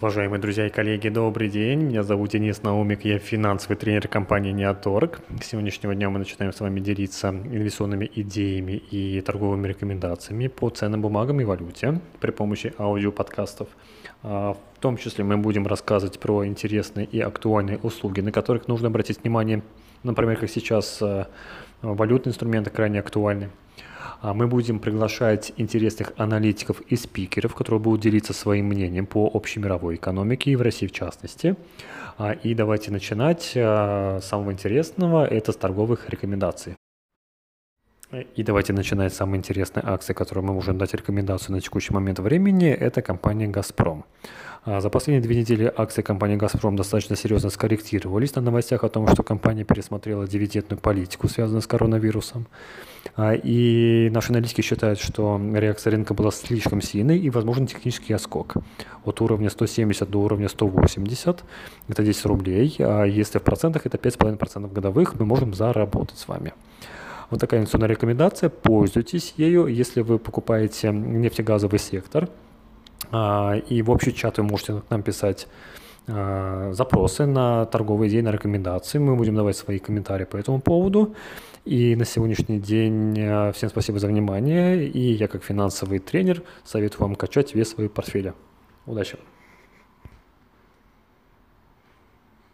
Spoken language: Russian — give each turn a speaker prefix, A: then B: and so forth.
A: Уважаемые друзья и коллеги, добрый день. Меня зовут Денис Наумик, я финансовый тренер компании Неоторг. С сегодняшнего дня мы начинаем с вами делиться инвестиционными идеями и торговыми рекомендациями по ценным бумагам и валюте при помощи аудиоподкастов. А, в том числе мы будем рассказывать про интересные и актуальные услуги, на которых нужно обратить внимание. Например, как сейчас а, валютные инструменты крайне актуальны. А мы будем приглашать интересных аналитиков и спикеров, которые будут делиться своим мнением по общемировой экономике и в России в частности. А, и давайте начинать а, с самого интересного, это с торговых рекомендаций. И давайте начинать с самой интересной акции, которую мы можем дать рекомендацию на текущий момент времени, это компания «Газпром». За последние две недели акции компании «Газпром» достаточно серьезно скорректировались на новостях о том, что компания пересмотрела дивидендную политику, связанную с коронавирусом. А, и наши аналитики считают, что реакция рынка была слишком сильной и, возможно, технический отскок. От уровня 170 до уровня 180 – это 10 рублей. А если в процентах, это 5,5% годовых мы можем заработать с вами. Вот такая инвестиционная рекомендация. Пользуйтесь ею, если вы покупаете нефтегазовый сектор – а, и в общий чат вы можете нам писать запросы на торговые идеи, на рекомендации. Мы будем давать свои комментарии по этому поводу. И на сегодняшний день а, всем спасибо за внимание. И я как финансовый тренер советую вам качать вес своего портфеля. Удачи!